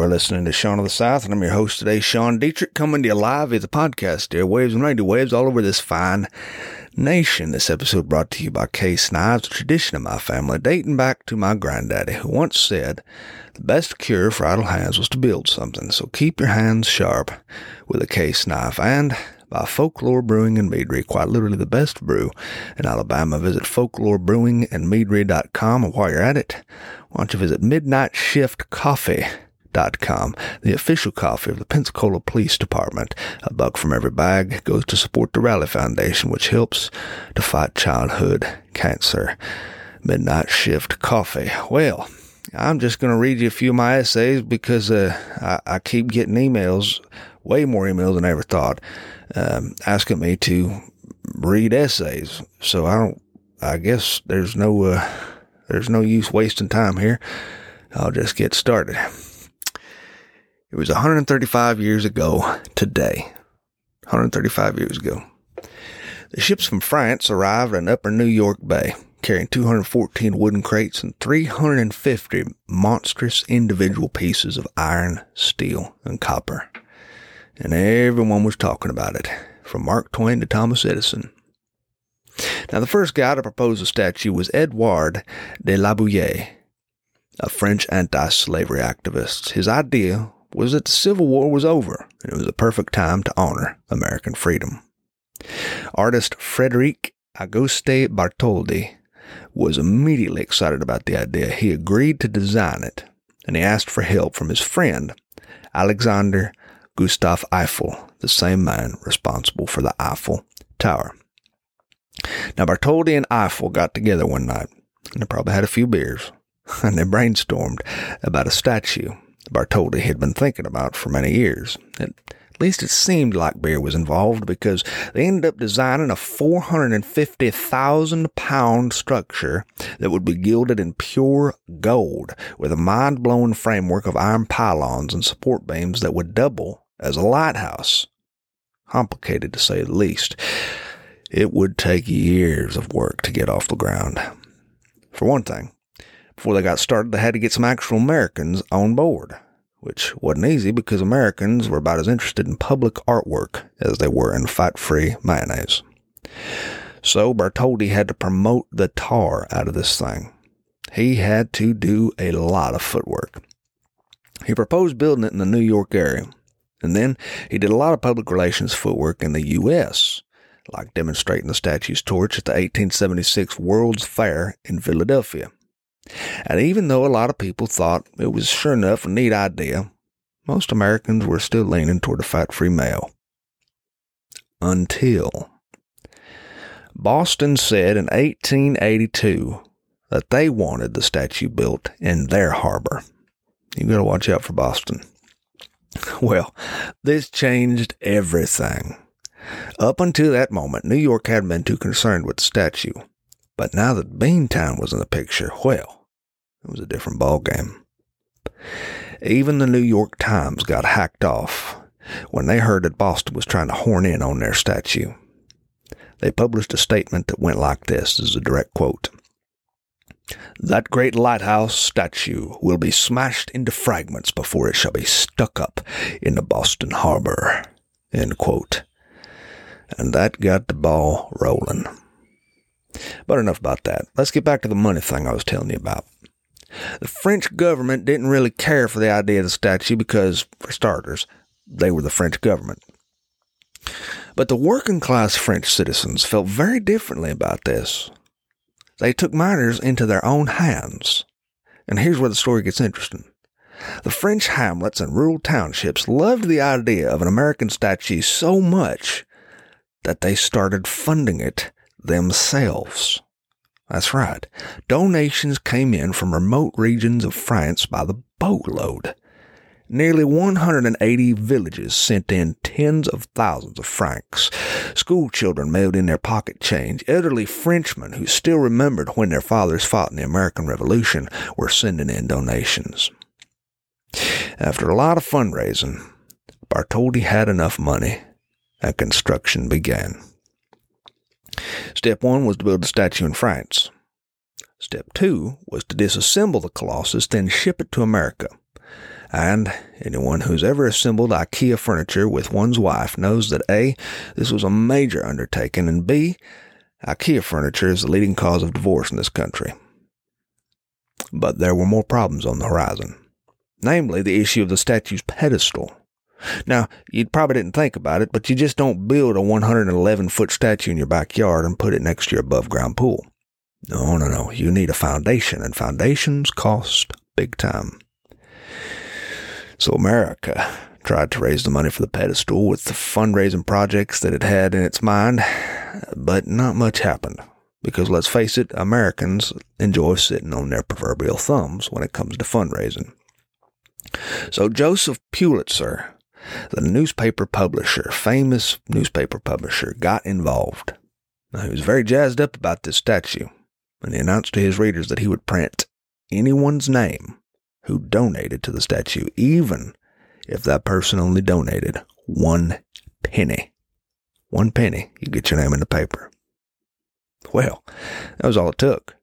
you are listening to Sean of the South, and I'm your host today, Sean Dietrich, coming to you live via the podcast dear waves and radio waves all over this fine nation. This episode brought to you by Case Knives, a tradition of my family dating back to my granddaddy, who once said the best cure for idle hands was to build something. So keep your hands sharp with a case knife. And by Folklore Brewing and Meadery, quite literally the best brew in Alabama. Visit folklorebrewingandmeadery.com, and while you're at it, why don't you visit Midnight Shift Coffee Com, the official coffee of the Pensacola Police Department. A buck from every bag goes to support the Rally Foundation, which helps to fight childhood cancer. Midnight Shift Coffee. Well, I'm just going to read you a few of my essays because uh, I, I, keep getting emails, way more emails than I ever thought, um, asking me to read essays. So I don't. I guess there's no uh, there's no use wasting time here. I'll just get started. It was 135 years ago today. 135 years ago. The ships from France arrived in Upper New York Bay, carrying 214 wooden crates and 350 monstrous individual pieces of iron, steel, and copper. And everyone was talking about it, from Mark Twain to Thomas Edison. Now, the first guy to propose a statue was Edouard de Laboulaye, a French anti slavery activist. His idea was that the Civil War was over and it was a perfect time to honor American freedom. Artist Frederic Auguste Bartholdi was immediately excited about the idea. He agreed to design it and he asked for help from his friend Alexander Gustave Eiffel, the same man responsible for the Eiffel Tower. Now, Bartholdi and Eiffel got together one night and they probably had a few beers and they brainstormed about a statue Bartholdi had been thinking about for many years. At least it seemed like beer was involved because they ended up designing a 450,000 pound structure that would be gilded in pure gold with a mind blowing framework of iron pylons and support beams that would double as a lighthouse. Complicated to say the least. It would take years of work to get off the ground. For one thing, before they got started, they had to get some actual Americans on board, which wasn't easy because Americans were about as interested in public artwork as they were in fight free mayonnaise. So Bartholdi had to promote the tar out of this thing. He had to do a lot of footwork. He proposed building it in the New York area, and then he did a lot of public relations footwork in the U.S., like demonstrating the statue's torch at the 1876 World's Fair in Philadelphia. And even though a lot of people thought it was sure enough a neat idea, most Americans were still leaning toward a fat free male. Until Boston said in 1882 that they wanted the statue built in their harbor. You gotta watch out for Boston. Well, this changed everything. Up until that moment, New York hadn't been too concerned with the statue. But now that Beantown was in the picture, well, it was a different ball game. Even the New York Times got hacked off when they heard that Boston was trying to horn in on their statue. They published a statement that went like this, this is a direct quote. That great lighthouse statue will be smashed into fragments before it shall be stuck up in the Boston harbor. And that got the ball rolling. But enough about that. Let's get back to the money thing I was telling you about. The French government didn't really care for the idea of the statue because, for starters, they were the French government. But the working class French citizens felt very differently about this. They took matters into their own hands. And here's where the story gets interesting. The French hamlets and rural townships loved the idea of an American statue so much that they started funding it themselves. That's right. Donations came in from remote regions of France by the boatload. Nearly 180 villages sent in tens of thousands of francs. School children mailed in their pocket change. Elderly Frenchmen who still remembered when their fathers fought in the American Revolution were sending in donations. After a lot of fundraising, Bartholdi had enough money and construction began. Step one was to build a statue in France. Step two was to disassemble the Colossus, then ship it to America. And anyone who's ever assembled IKEA furniture with one's wife knows that A, this was a major undertaking, and B, IKEA furniture is the leading cause of divorce in this country. But there were more problems on the horizon, namely the issue of the statue's pedestal. Now, you probably didn't think about it, but you just don't build a 111 foot statue in your backyard and put it next to your above ground pool. No, no, no. You need a foundation, and foundations cost big time. So America tried to raise the money for the pedestal with the fundraising projects that it had in its mind, but not much happened. Because let's face it, Americans enjoy sitting on their proverbial thumbs when it comes to fundraising. So Joseph Pulitzer, the newspaper publisher, famous newspaper publisher, got involved. Now, he was very jazzed up about this statue, and he announced to his readers that he would print anyone's name who donated to the statue, even if that person only donated one penny. One penny, you get your name in the paper. Well, that was all it took.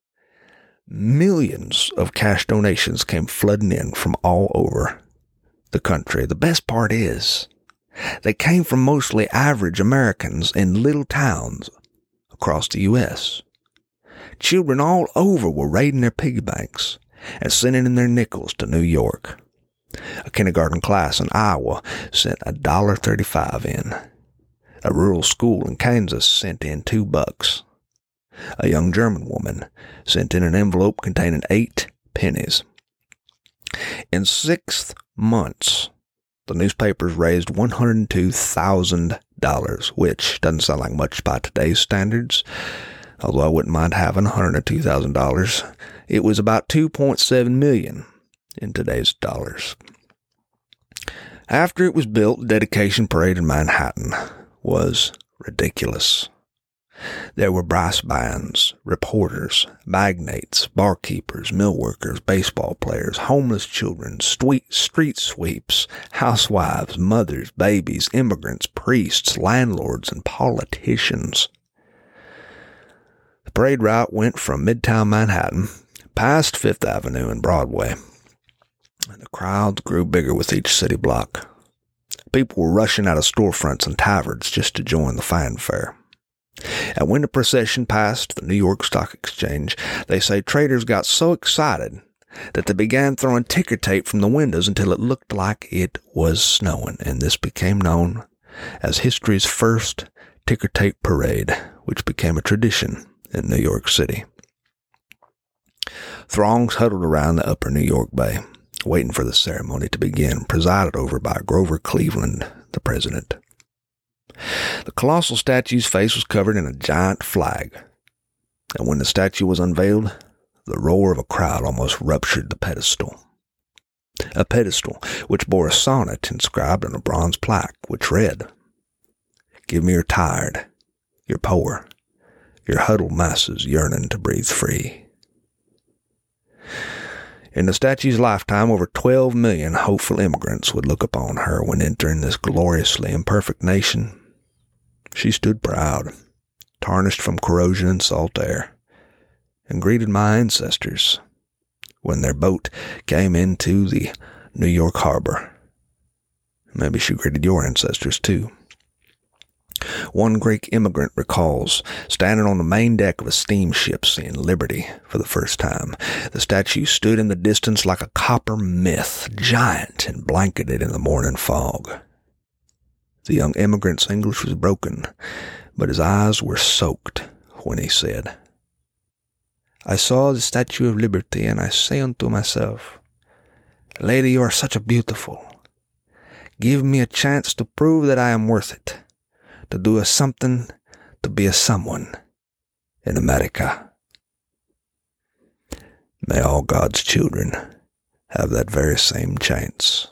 Millions of cash donations came flooding in from all over the country. The best part is, they came from mostly average Americans in little towns across the U.S. Children all over were raiding their piggy banks and sending in their nickels to New York. A kindergarten class in Iowa sent a dollar thirty-five in. A rural school in Kansas sent in two bucks. A young German woman sent in an envelope containing eight pennies. In six months, the newspapers raised $102,000, which doesn't sound like much by today's standards, although I wouldn't mind having $102,000. It was about 2.7 million in today's dollars. After it was built, the dedication parade in Manhattan was ridiculous. There were brass bands, reporters, magnates, barkeepers, mill workers, baseball players, homeless children, street, street sweeps, housewives, mothers, babies, immigrants, priests, landlords, and politicians. The parade route went from Midtown Manhattan past Fifth Avenue and Broadway, and the crowds grew bigger with each city block. People were rushing out of storefronts and taverns just to join the fanfare. And when the procession passed the New York Stock Exchange, they say traders got so excited that they began throwing ticker tape from the windows until it looked like it was snowing, and this became known as history's first ticker tape parade, which became a tradition in New York City. Throngs huddled around the upper New York Bay, waiting for the ceremony to begin, presided over by Grover Cleveland, the president. The colossal statue's face was covered in a giant flag, and when the statue was unveiled, the roar of a crowd almost ruptured the pedestal. A pedestal which bore a sonnet inscribed on a bronze plaque, which read, Give me your tired, your poor, your huddled masses yearning to breathe free. In the statue's lifetime, over 12 million hopeful immigrants would look upon her when entering this gloriously imperfect nation she stood proud, tarnished from corrosion and salt air, and greeted my ancestors when their boat came into the New York harbor. Maybe she greeted your ancestors too. One Greek immigrant recalls standing on the main deck of a steamship seeing Liberty for the first time. The statue stood in the distance like a copper myth, giant and blanketed in the morning fog. The young immigrant's English was broken, but his eyes were soaked when he said, I saw the Statue of Liberty, and I say unto myself, Lady, you are such a beautiful. Give me a chance to prove that I am worth it, to do a something, to be a someone in America. May all God's children have that very same chance.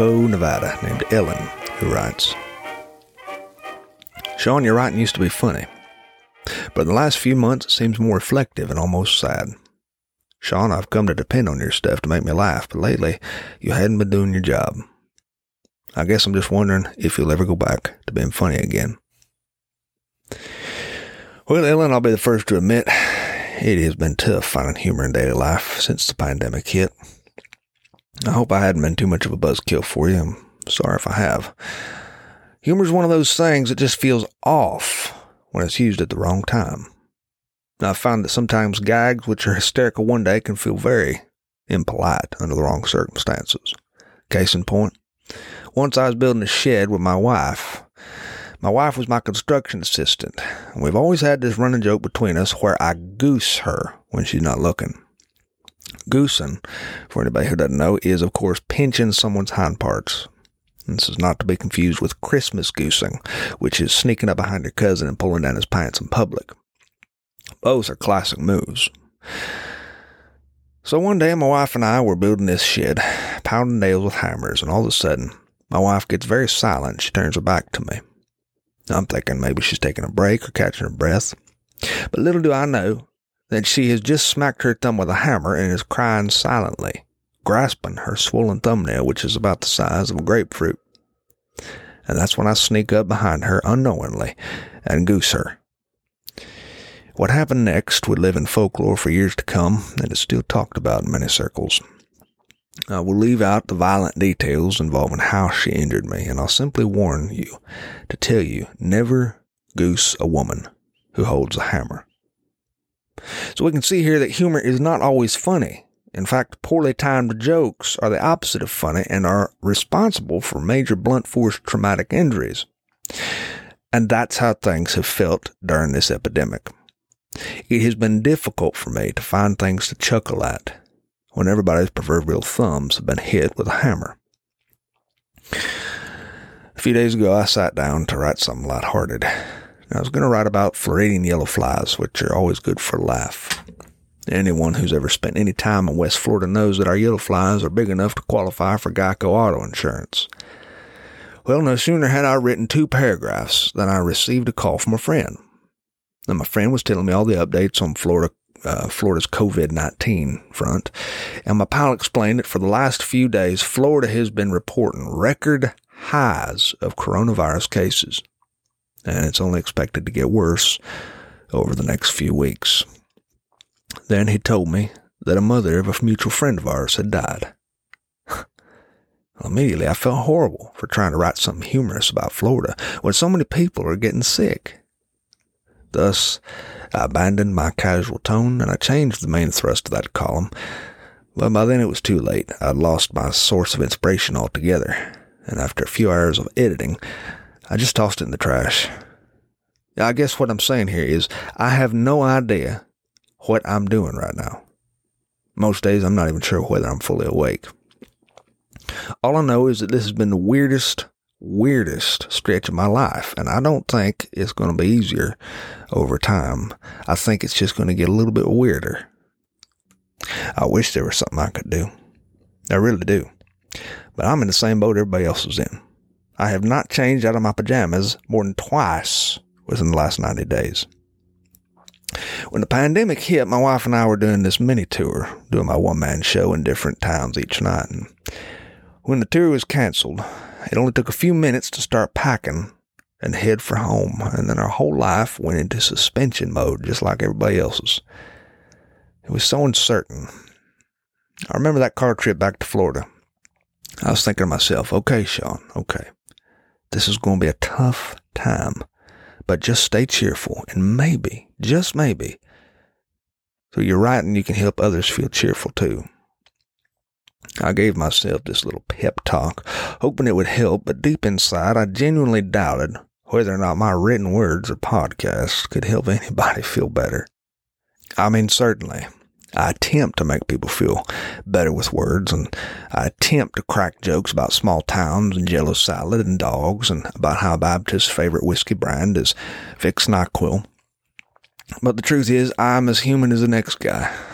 Nevada named Ellen who writes Sean, your writing used to be funny, but in the last few months it seems more reflective and almost sad. Sean, I've come to depend on your stuff to make me laugh, but lately you hadn't been doing your job. I guess I'm just wondering if you'll ever go back to being funny again. Well, Ellen, I'll be the first to admit it has been tough finding humor in daily life since the pandemic hit. I hope I hadn't been too much of a buzzkill for you. I'm sorry if I have. Humor is one of those things that just feels off when it's used at the wrong time. I find that sometimes gags which are hysterical one day can feel very impolite under the wrong circumstances. Case in point, once I was building a shed with my wife. My wife was my construction assistant, and we've always had this running joke between us where I goose her when she's not looking. Goosing, for anybody who doesn't know, is of course pinching someone's hind parts. This is not to be confused with Christmas goosing, which is sneaking up behind your cousin and pulling down his pants in public. Both are classic moves. So one day, my wife and I were building this shed, pounding nails with hammers, and all of a sudden, my wife gets very silent. She turns her back to me. I'm thinking maybe she's taking a break or catching her breath. But little do I know that she has just smacked her thumb with a hammer and is crying silently, grasping her swollen thumbnail, which is about the size of a grapefruit. And that's when I sneak up behind her unknowingly and goose her. What happened next would live in folklore for years to come and is still talked about in many circles. I will leave out the violent details involving how she injured me, and I'll simply warn you to tell you never goose a woman who holds a hammer. So we can see here that humor is not always funny. In fact, poorly timed jokes are the opposite of funny and are responsible for major blunt force traumatic injuries. And that's how things have felt during this epidemic. It has been difficult for me to find things to chuckle at when everybody's proverbial thumbs have been hit with a hammer. A few days ago, I sat down to write something lighthearted. I was going to write about Floridian yellow flies, which are always good for a laugh. Anyone who's ever spent any time in West Florida knows that our yellow flies are big enough to qualify for Geico auto insurance. Well, no sooner had I written two paragraphs than I received a call from a friend. And my friend was telling me all the updates on Florida uh, Florida's COVID 19 front. And my pal explained that for the last few days, Florida has been reporting record highs of coronavirus cases. And it's only expected to get worse over the next few weeks. Then he told me that a mother of a mutual friend of ours had died. immediately, I felt horrible for trying to write something humorous about Florida when so many people are getting sick. Thus, I abandoned my casual tone and I changed the main thrust of that column. But by then it was too late. I'd lost my source of inspiration altogether. And after a few hours of editing, I just tossed it in the trash. I guess what I'm saying here is I have no idea what I'm doing right now. Most days I'm not even sure whether I'm fully awake. All I know is that this has been the weirdest weirdest stretch of my life. And I don't think it's going to be easier over time. I think it's just going to get a little bit weirder. I wish there was something I could do. I really do. But I'm in the same boat everybody else is in. I have not changed out of my pajamas more than twice within the last 90 days. When the pandemic hit, my wife and I were doing this mini tour, doing my one man show in different towns each night. And when the tour was canceled, it only took a few minutes to start packing and head for home, and then our whole life went into suspension mode, just like everybody else's. It was so uncertain. I remember that car trip back to Florida. I was thinking to myself, okay, Sean, okay, this is going to be a tough time, but just stay cheerful, and maybe, just maybe, so you're writing, you can help others feel cheerful too. I gave myself this little pep talk, hoping it would help, but deep inside I genuinely doubted whether or not my written words or podcast could help anybody feel better. I mean, certainly, I attempt to make people feel better with words, and I attempt to crack jokes about small towns and jello salad and dogs, and about how Baptist's favorite whiskey brand is Vicks NyQuil. But the truth is, I'm as human as the next guy.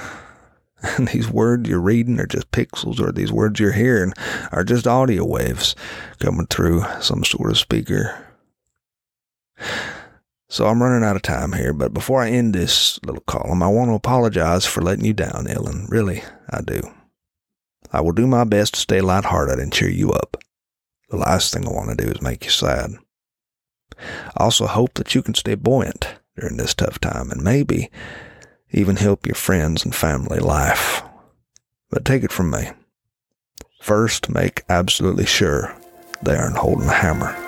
And these words you're reading are just pixels, or these words you're hearing are just audio waves coming through some sort of speaker. So I'm running out of time here, but before I end this little column, I want to apologize for letting you down, Ellen. Really, I do. I will do my best to stay lighthearted and cheer you up. The last thing I want to do is make you sad. I also hope that you can stay buoyant during this tough time and maybe even help your friends and family laugh. But take it from me. First, make absolutely sure they aren't holding a hammer.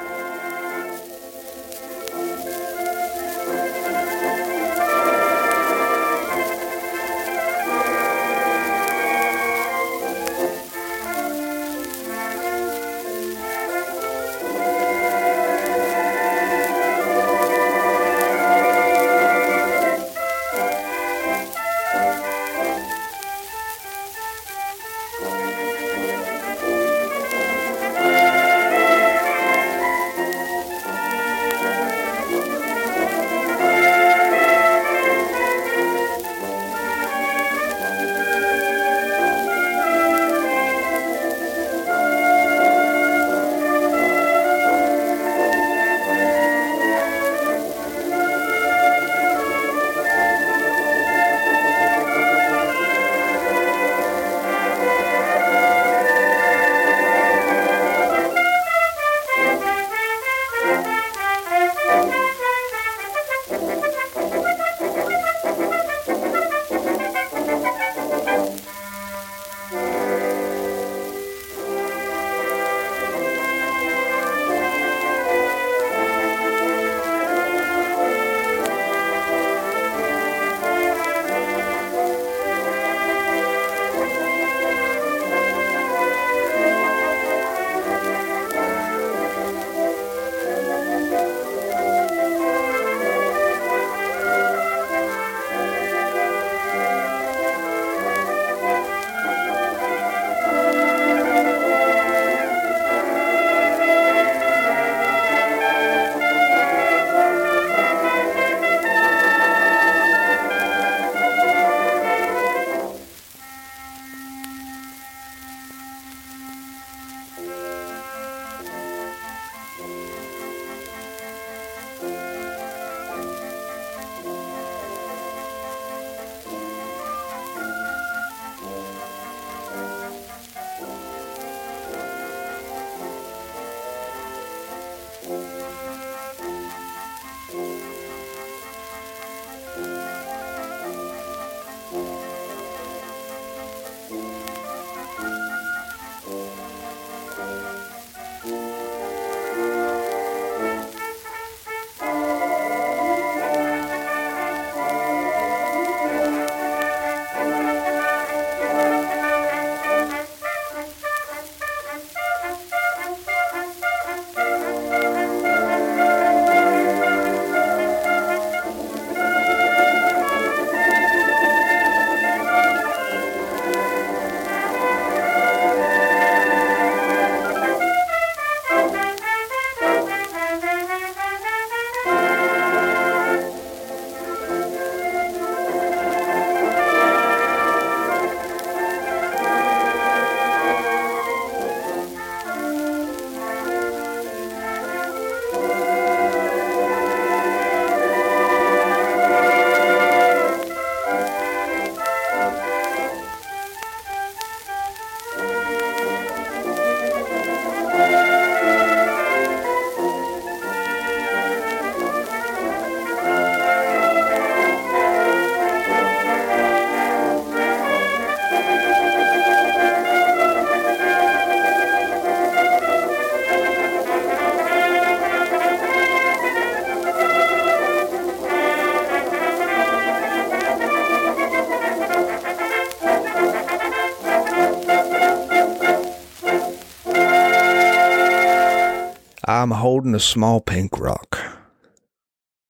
I'm holding a small pink rock,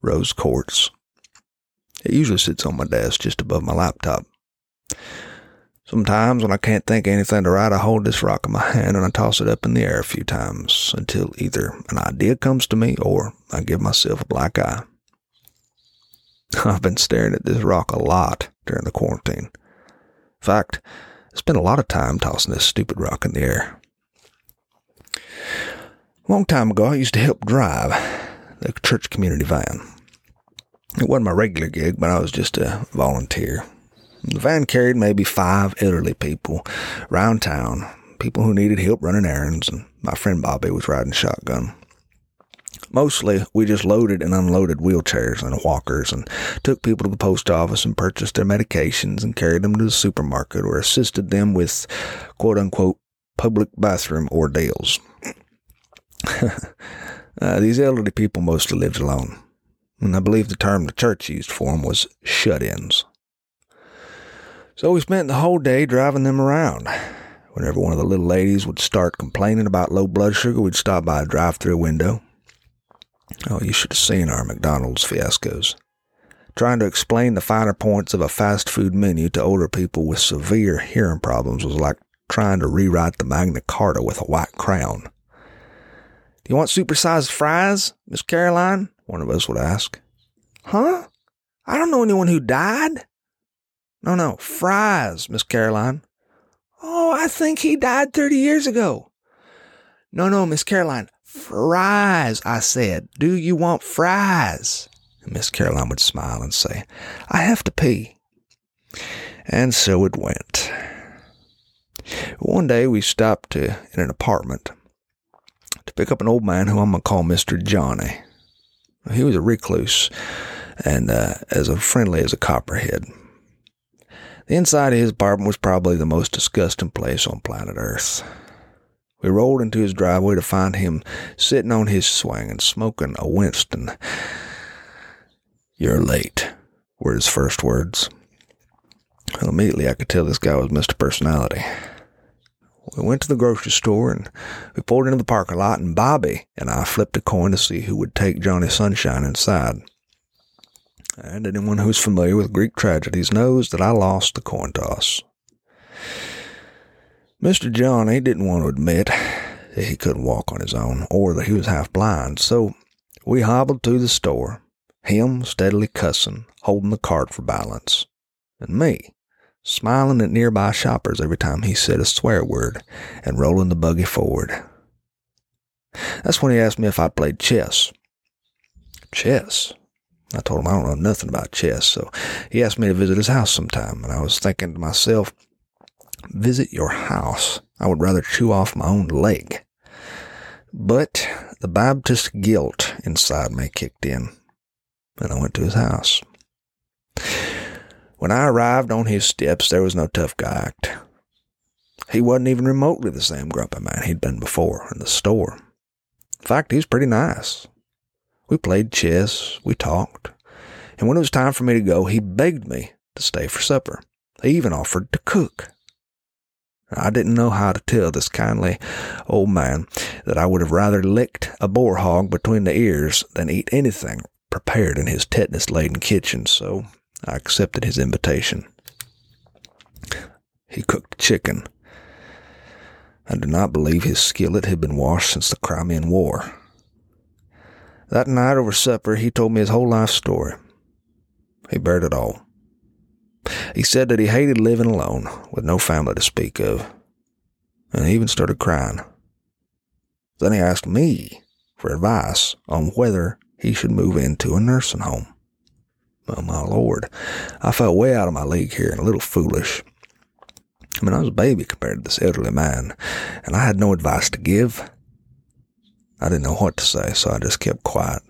rose quartz. It usually sits on my desk just above my laptop. Sometimes when I can't think of anything to write, I hold this rock in my hand and I toss it up in the air a few times until either an idea comes to me or I give myself a black eye. I've been staring at this rock a lot during the quarantine. In fact, I spent a lot of time tossing this stupid rock in the air. Long time ago, I used to help drive the church community van. It wasn't my regular gig, but I was just a volunteer. The van carried maybe five elderly people around town, people who needed help running errands, and my friend Bobby was riding shotgun. Mostly, we just loaded and unloaded wheelchairs and walkers and took people to the post office and purchased their medications and carried them to the supermarket or assisted them with quote unquote public bathroom ordeals. uh, these elderly people mostly lived alone, and I believe the term the church used for them was shut ins. So we spent the whole day driving them around. Whenever one of the little ladies would start complaining about low blood sugar, we'd stop by a drive through window. Oh, you should have seen our McDonald's fiascos. Trying to explain the finer points of a fast food menu to older people with severe hearing problems was like trying to rewrite the Magna Carta with a white crown. Do you want supersized fries, Miss Caroline? One of us would ask. Huh? I don't know anyone who died. No, no, fries, Miss Caroline. Oh, I think he died 30 years ago. No, no, Miss Caroline, fries, I said. Do you want fries? And Miss Caroline would smile and say, I have to pee. And so it went. One day we stopped to, in an apartment to pick up an old man who I'm going to call Mr. Johnny. He was a recluse and uh, as friendly as a copperhead. The inside of his apartment was probably the most disgusting place on planet Earth. We rolled into his driveway to find him sitting on his swing and smoking a Winston. You're late, were his first words. Well, immediately I could tell this guy was Mr. Personality. We went to the grocery store and we pulled into the parking lot, and Bobby and I flipped a coin to see who would take Johnny Sunshine inside and anyone who's familiar with Greek tragedies knows that I lost the coin toss. Mr. Johnny didn't want to admit that he couldn't walk on his own or that he was half blind, so we hobbled to the store, him steadily cussing, holding the cart for balance, and me smiling at nearby shoppers every time he said a swear word and rolling the buggy forward. That's when he asked me if I played chess. Chess? I told him I don't know nothing about chess, so he asked me to visit his house sometime, and I was thinking to myself, visit your house? I would rather chew off my own leg. But the Baptist guilt inside me kicked in, and I went to his house. When I arrived on his steps, there was no tough guy act. He wasn't even remotely the same grumpy man he'd been before in the store. In fact, he was pretty nice. We played chess, we talked, and when it was time for me to go, he begged me to stay for supper. He even offered to cook. I didn't know how to tell this kindly old man that I would have rather licked a boar hog between the ears than eat anything prepared in his tetanus laden kitchen, so I accepted his invitation. He cooked chicken. I do not believe his skillet had been washed since the Crimean War. That night over supper, he told me his whole life story. He bared it all. He said that he hated living alone with no family to speak of, and he even started crying. Then he asked me for advice on whether he should move into a nursing home. Oh, my Lord, I felt way out of my league here and a little foolish. I mean, I was a baby compared to this elderly man, and I had no advice to give. I didn't know what to say, so I just kept quiet.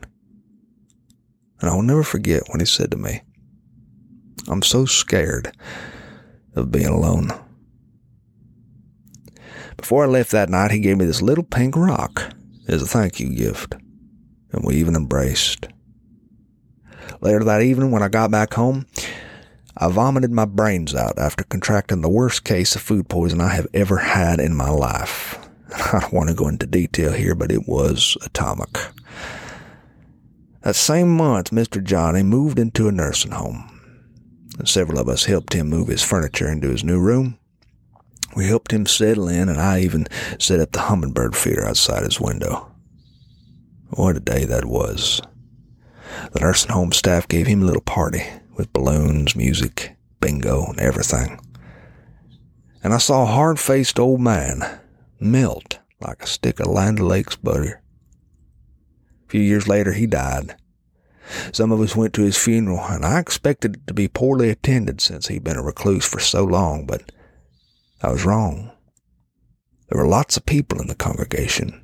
And I will never forget when he said to me, I'm so scared of being alone. Before I left that night, he gave me this little pink rock as a thank you gift, and we even embraced. Later that evening, when I got back home, I vomited my brains out after contracting the worst case of food poison I have ever had in my life. I don't want to go into detail here, but it was atomic. That same month, Mr. Johnny moved into a nursing home. Several of us helped him move his furniture into his new room. We helped him settle in, and I even set up the hummingbird feeder outside his window. What a day that was. The nursing home staff gave him a little party with balloons, music, bingo, and everything. and I saw a hard faced old man melt like a stick of Land O'Lakes butter. A few years later, he died. Some of us went to his funeral, and I expected it to be poorly attended since he'd been a recluse for so long, but I was wrong. There were lots of people in the congregation.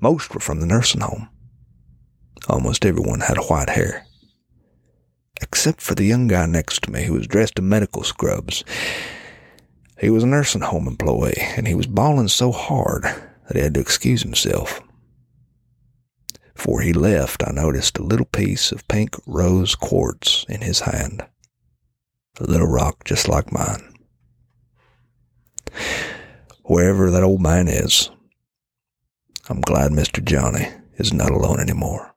Most were from the nursing home. Almost everyone had white hair. Except for the young guy next to me who was dressed in medical scrubs. He was a nursing home employee, and he was bawling so hard that he had to excuse himself. Before he left, I noticed a little piece of pink rose quartz in his hand. A little rock just like mine. Wherever that old man is, I'm glad Mr. Johnny is not alone anymore.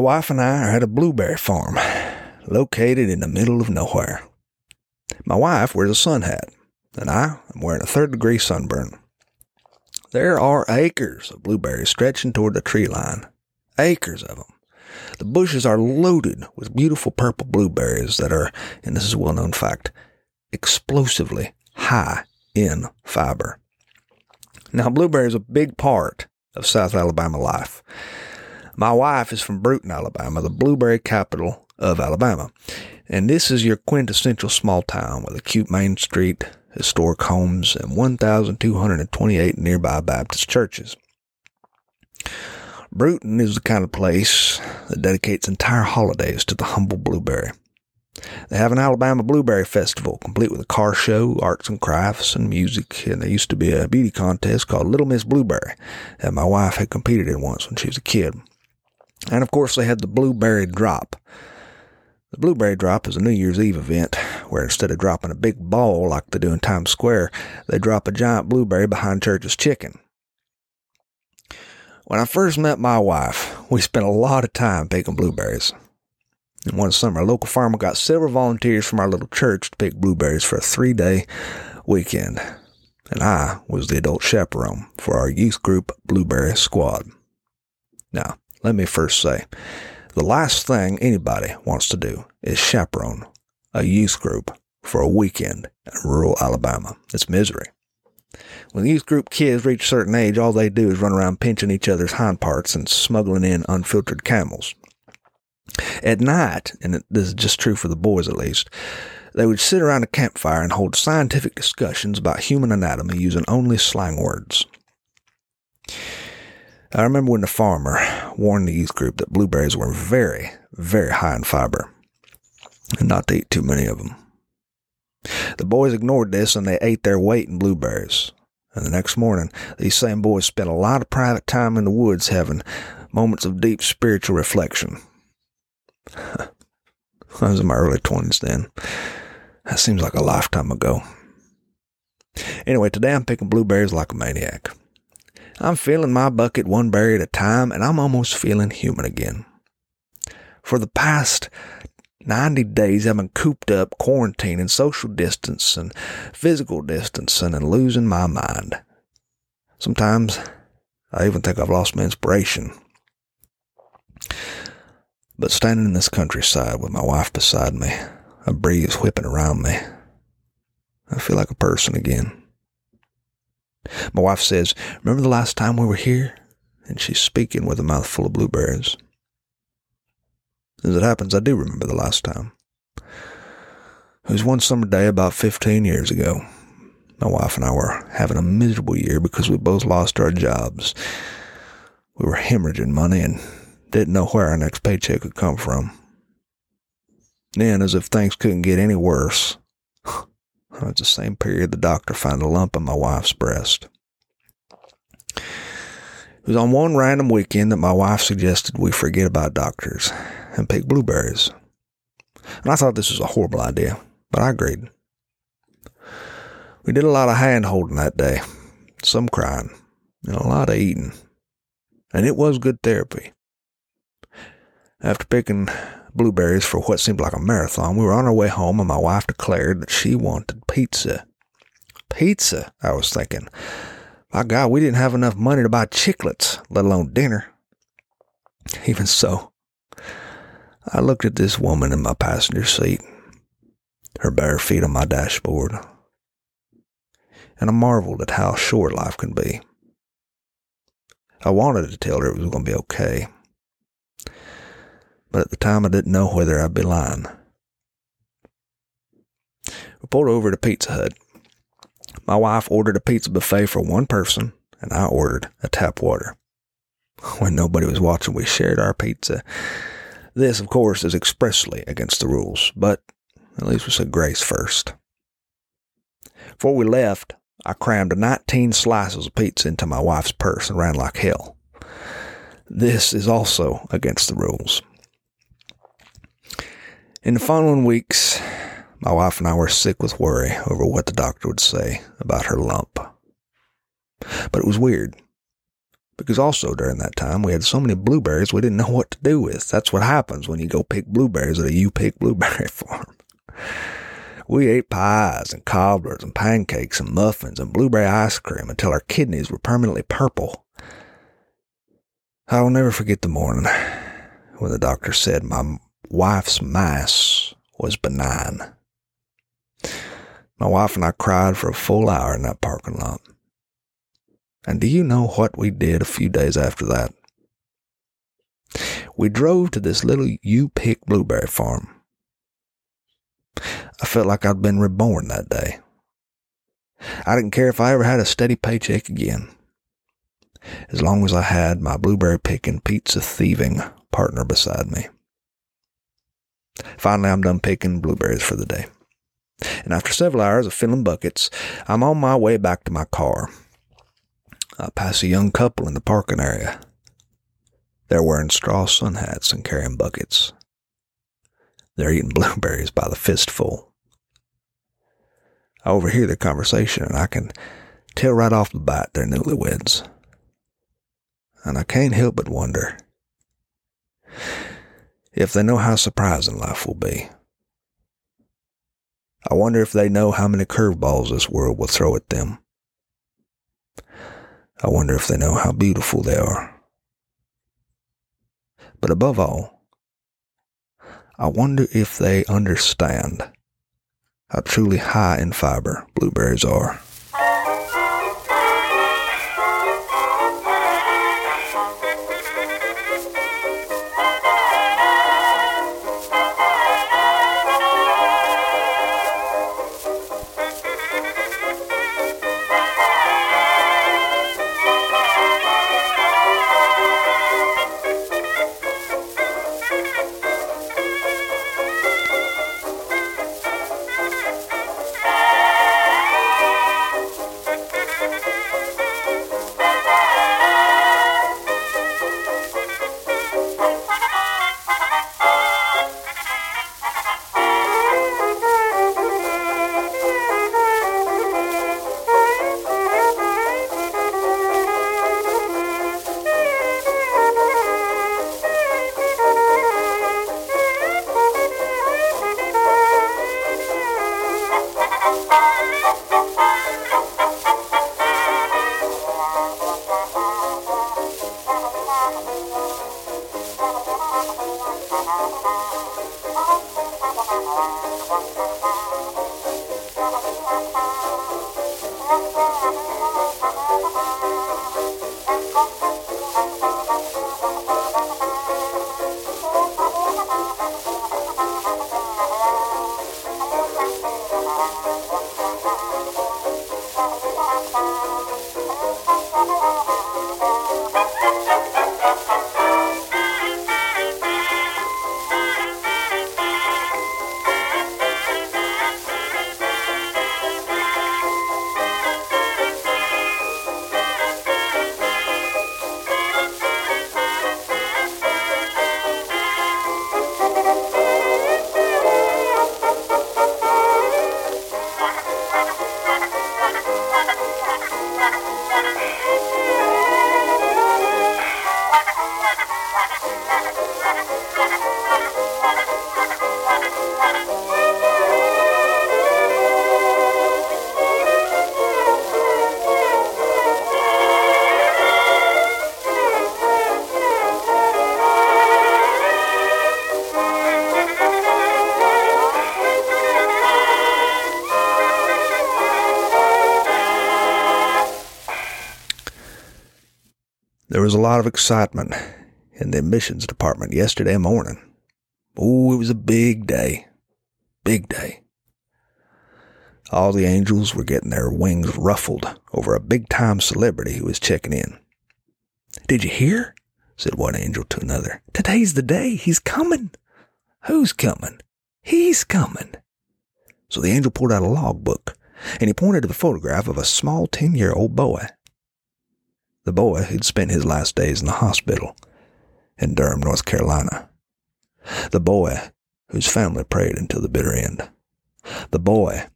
Wife and I are at a blueberry farm located in the middle of nowhere. My wife wears a sun hat, and I am wearing a third degree sunburn. There are acres of blueberries stretching toward the tree line. Acres of them. The bushes are loaded with beautiful purple blueberries that are, and this is a well known fact, explosively high in fiber. Now, blueberry is a big part of South Alabama life. My wife is from Brewton, Alabama, the blueberry capital of Alabama. And this is your quintessential small town with a cute main street, historic homes, and 1,228 nearby Baptist churches. Brewton is the kind of place that dedicates entire holidays to the humble blueberry. They have an Alabama Blueberry Festival, complete with a car show, arts and crafts, and music. And there used to be a beauty contest called Little Miss Blueberry that my wife had competed in once when she was a kid. And of course, they had the Blueberry Drop. The Blueberry Drop is a New Year's Eve event where instead of dropping a big ball like they do in Times Square, they drop a giant blueberry behind church's chicken. When I first met my wife, we spent a lot of time picking blueberries. And one summer, a local farmer got several volunteers from our little church to pick blueberries for a three day weekend. And I was the adult chaperone for our youth group blueberry squad. Now, let me first say the last thing anybody wants to do is chaperone a youth group for a weekend in rural Alabama. It's misery. When youth group kids reach a certain age, all they do is run around pinching each other's hind parts and smuggling in unfiltered camels. At night, and this is just true for the boys at least, they would sit around a campfire and hold scientific discussions about human anatomy using only slang words. I remember when the farmer warned the youth group that blueberries were very, very high in fiber and not to eat too many of them. The boys ignored this and they ate their weight in blueberries. And the next morning, these same boys spent a lot of private time in the woods having moments of deep spiritual reflection. I was in my early 20s then. That seems like a lifetime ago. Anyway, today I'm picking blueberries like a maniac. I'm filling my bucket one berry at a time, and I'm almost feeling human again. For the past 90 days, I've been cooped up, quarantining, social distancing, physical distancing, and losing my mind. Sometimes I even think I've lost my inspiration. But standing in this countryside with my wife beside me, a breeze whipping around me, I feel like a person again. My wife says, Remember the last time we were here? And she's speaking with a mouthful of blueberries. As it happens, I do remember the last time. It was one summer day about 15 years ago. My wife and I were having a miserable year because we both lost our jobs. We were hemorrhaging money and didn't know where our next paycheck would come from. Then, as if things couldn't get any worse, it was the same period the doctor found a lump in my wife's breast. It was on one random weekend that my wife suggested we forget about doctors and pick blueberries. And I thought this was a horrible idea, but I agreed. We did a lot of hand holding that day, some crying, and a lot of eating. And it was good therapy. After picking blueberries for what seemed like a marathon, we were on our way home and my wife declared that she wanted pizza. Pizza, I was thinking. My God, we didn't have enough money to buy chiclets, let alone dinner. Even so, I looked at this woman in my passenger seat, her bare feet on my dashboard, and I marveled at how short life can be. I wanted to tell her it was going to be okay but at the time I didn't know whether I'd be lying. We pulled over to Pizza Hut. My wife ordered a pizza buffet for one person, and I ordered a tap water. When nobody was watching, we shared our pizza. This, of course, is expressly against the rules, but at least we said grace first. Before we left, I crammed 19 slices of pizza into my wife's purse and ran like hell. This is also against the rules. In the following weeks, my wife and I were sick with worry over what the doctor would say about her lump. But it was weird. Because also during that time, we had so many blueberries we didn't know what to do with. That's what happens when you go pick blueberries at a you pick blueberry farm. We ate pies and cobblers and pancakes and muffins and blueberry ice cream until our kidneys were permanently purple. I will never forget the morning when the doctor said my wife's mass was benign. My wife and I cried for a full hour in that parking lot. And do you know what we did a few days after that? We drove to this little U pick blueberry farm. I felt like I'd been reborn that day. I didn't care if I ever had a steady paycheck again. As long as I had my blueberry picking, pizza thieving partner beside me. Finally, I'm done picking blueberries for the day. And after several hours of filling buckets, I'm on my way back to my car. I pass a young couple in the parking area. They're wearing straw sun hats and carrying buckets. They're eating blueberries by the fistful. I overhear their conversation and I can tell right off the bat they're newlyweds. And I can't help but wonder if they know how surprising life will be. I wonder if they know how many curveballs this world will throw at them. I wonder if they know how beautiful they are. But above all, I wonder if they understand how truly high in fiber blueberries are. Was a lot of excitement in the admissions department yesterday morning. Oh, it was a big day. Big day. All the angels were getting their wings ruffled over a big time celebrity who was checking in. Did you hear? said one angel to another. Today's the day. He's coming. Who's coming? He's coming. So the angel pulled out a logbook and he pointed to the photograph of a small 10 year old boy the boy who'd spent his last days in the hospital in Durham, North Carolina. The boy whose family prayed until the bitter end. The boy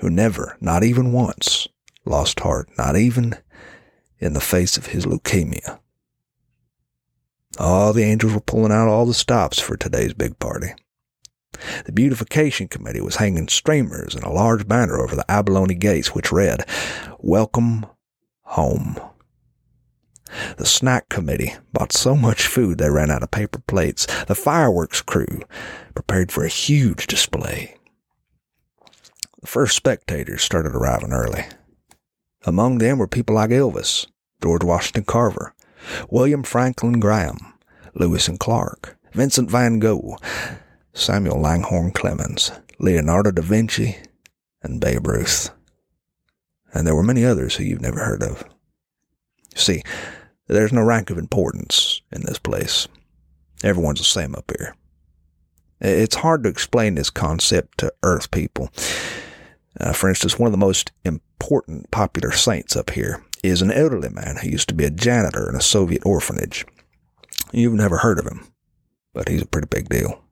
who never, not even once, lost heart, not even in the face of his leukemia. All the angels were pulling out all the stops for today's big party. The beautification committee was hanging streamers and a large banner over the abalone gates which read, Welcome home. The snack committee bought so much food they ran out of paper plates. The fireworks crew prepared for a huge display. The first spectators started arriving early. Among them were people like Elvis, George Washington Carver, William Franklin Graham, Lewis and Clark, Vincent van Gogh, Samuel Langhorne Clemens, Leonardo da Vinci, and Babe Ruth. And there were many others who you've never heard of. See, there's no rank of importance in this place. Everyone's the same up here. It's hard to explain this concept to Earth people. Uh, for instance, one of the most important popular saints up here is an elderly man who used to be a janitor in a Soviet orphanage. You've never heard of him, but he's a pretty big deal.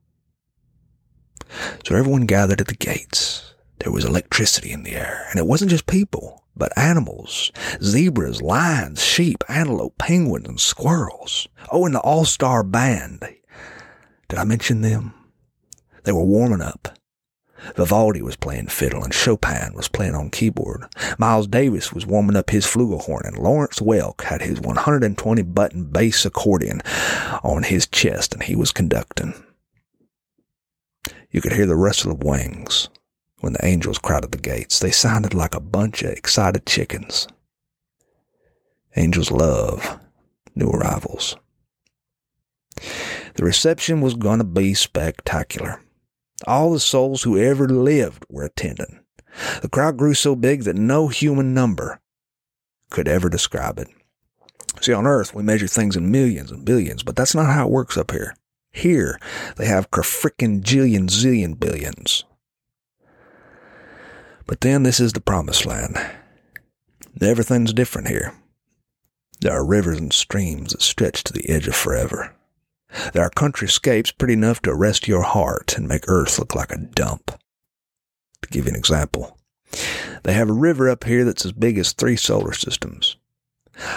So everyone gathered at the gates. There was electricity in the air, and it wasn't just people but animals, zebras, lions, sheep, antelope, penguins, and squirrels. Oh, and the all-star band. Did I mention them? They were warming up. Vivaldi was playing fiddle and Chopin was playing on keyboard. Miles Davis was warming up his flugelhorn and Lawrence Welk had his 120 button bass accordion on his chest and he was conducting. You could hear the rustle of wings when the angels crowded the gates. They sounded like a bunch of excited chickens. Angels love new arrivals. The reception was going to be spectacular. All the souls who ever lived were attending. The crowd grew so big that no human number could ever describe it. See, on Earth, we measure things in millions and billions, but that's not how it works up here. Here, they have frickin' jillion zillion billions. But then this is the promised land. Everything's different here. There are rivers and streams that stretch to the edge of forever. There are countryscapes pretty enough to arrest your heart and make Earth look like a dump. To give you an example, they have a river up here that's as big as three solar systems.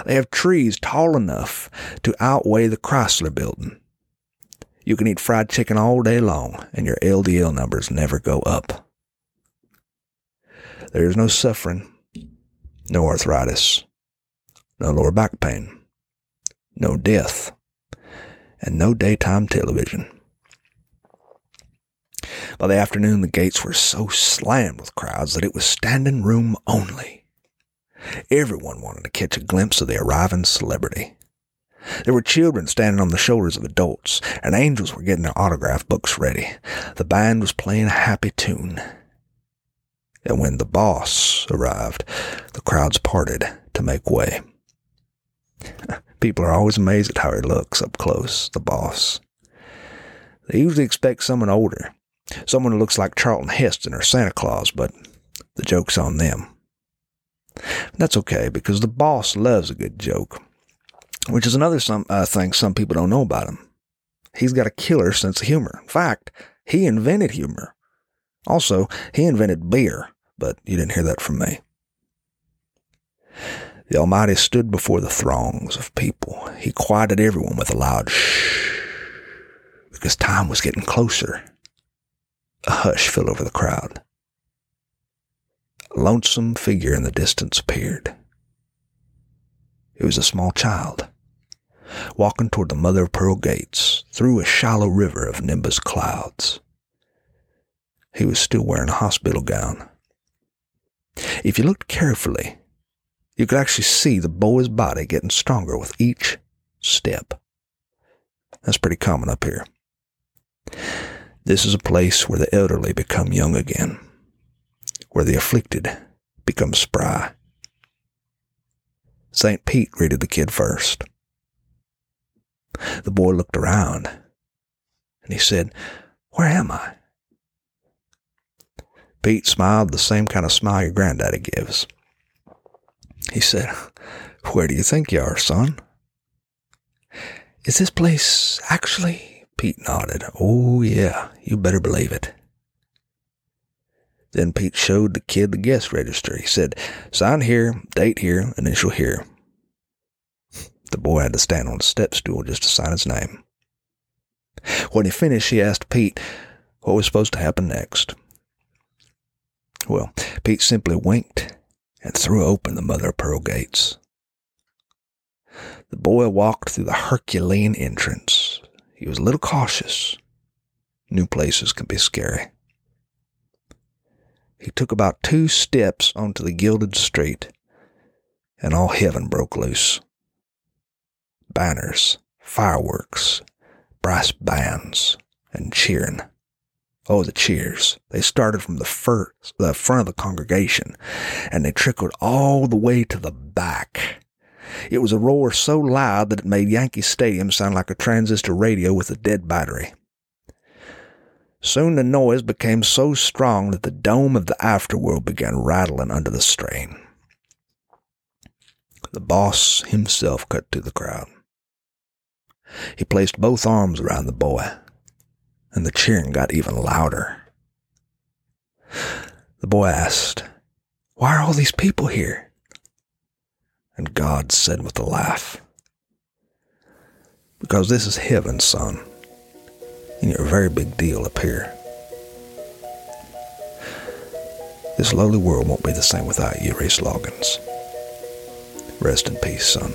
They have trees tall enough to outweigh the Chrysler building. You can eat fried chicken all day long and your LDL numbers never go up. There is no suffering, no arthritis, no lower back pain, no death, and no daytime television. By the afternoon, the gates were so slammed with crowds that it was standing room only. Everyone wanted to catch a glimpse of the arriving celebrity. There were children standing on the shoulders of adults, and angels were getting their autograph books ready. The band was playing a happy tune. And when the boss arrived, the crowds parted to make way. People are always amazed at how he looks up close, the boss. They usually expect someone older, someone who looks like Charlton Heston or Santa Claus, but the joke's on them. That's okay because the boss loves a good joke, which is another some, uh, thing some people don't know about him. He's got a killer sense of humor. In fact, he invented humor. Also, he invented beer, but you didn't hear that from me. The Almighty stood before the throngs of people. He quieted everyone with a loud shh, because time was getting closer. A hush fell over the crowd. A lonesome figure in the distance appeared. It was a small child, walking toward the mother of pearl gates through a shallow river of nimbus clouds. He was still wearing a hospital gown. If you looked carefully, you could actually see the boy's body getting stronger with each step. That's pretty common up here. This is a place where the elderly become young again, where the afflicted become spry. St. Pete greeted the kid first. The boy looked around and he said, Where am I? Pete smiled the same kind of smile your granddaddy gives. He said, Where do you think you are, son? Is this place actually? Pete nodded. Oh, yeah, you better believe it. Then Pete showed the kid the guest register. He said, Sign here, date here, initial here. The boy had to stand on a step stool just to sign his name. When he finished, he asked Pete what was supposed to happen next. Well, Pete simply winked and threw open the mother of pearl gates. The boy walked through the Herculean entrance. He was a little cautious. New places can be scary. He took about two steps onto the gilded street, and all heaven broke loose. Banners, fireworks, brass bands, and cheering. Oh, the cheers. They started from the first, the front of the congregation and they trickled all the way to the back. It was a roar so loud that it made Yankee Stadium sound like a transistor radio with a dead battery. Soon the noise became so strong that the dome of the afterworld began rattling under the strain. The boss himself cut through the crowd. He placed both arms around the boy and the cheering got even louder. The boy asked, Why are all these people here? And God said with a laugh, Because this is heaven, son, and you're a very big deal up here. This lowly world won't be the same without you, Reese Loggins. Rest in peace, son.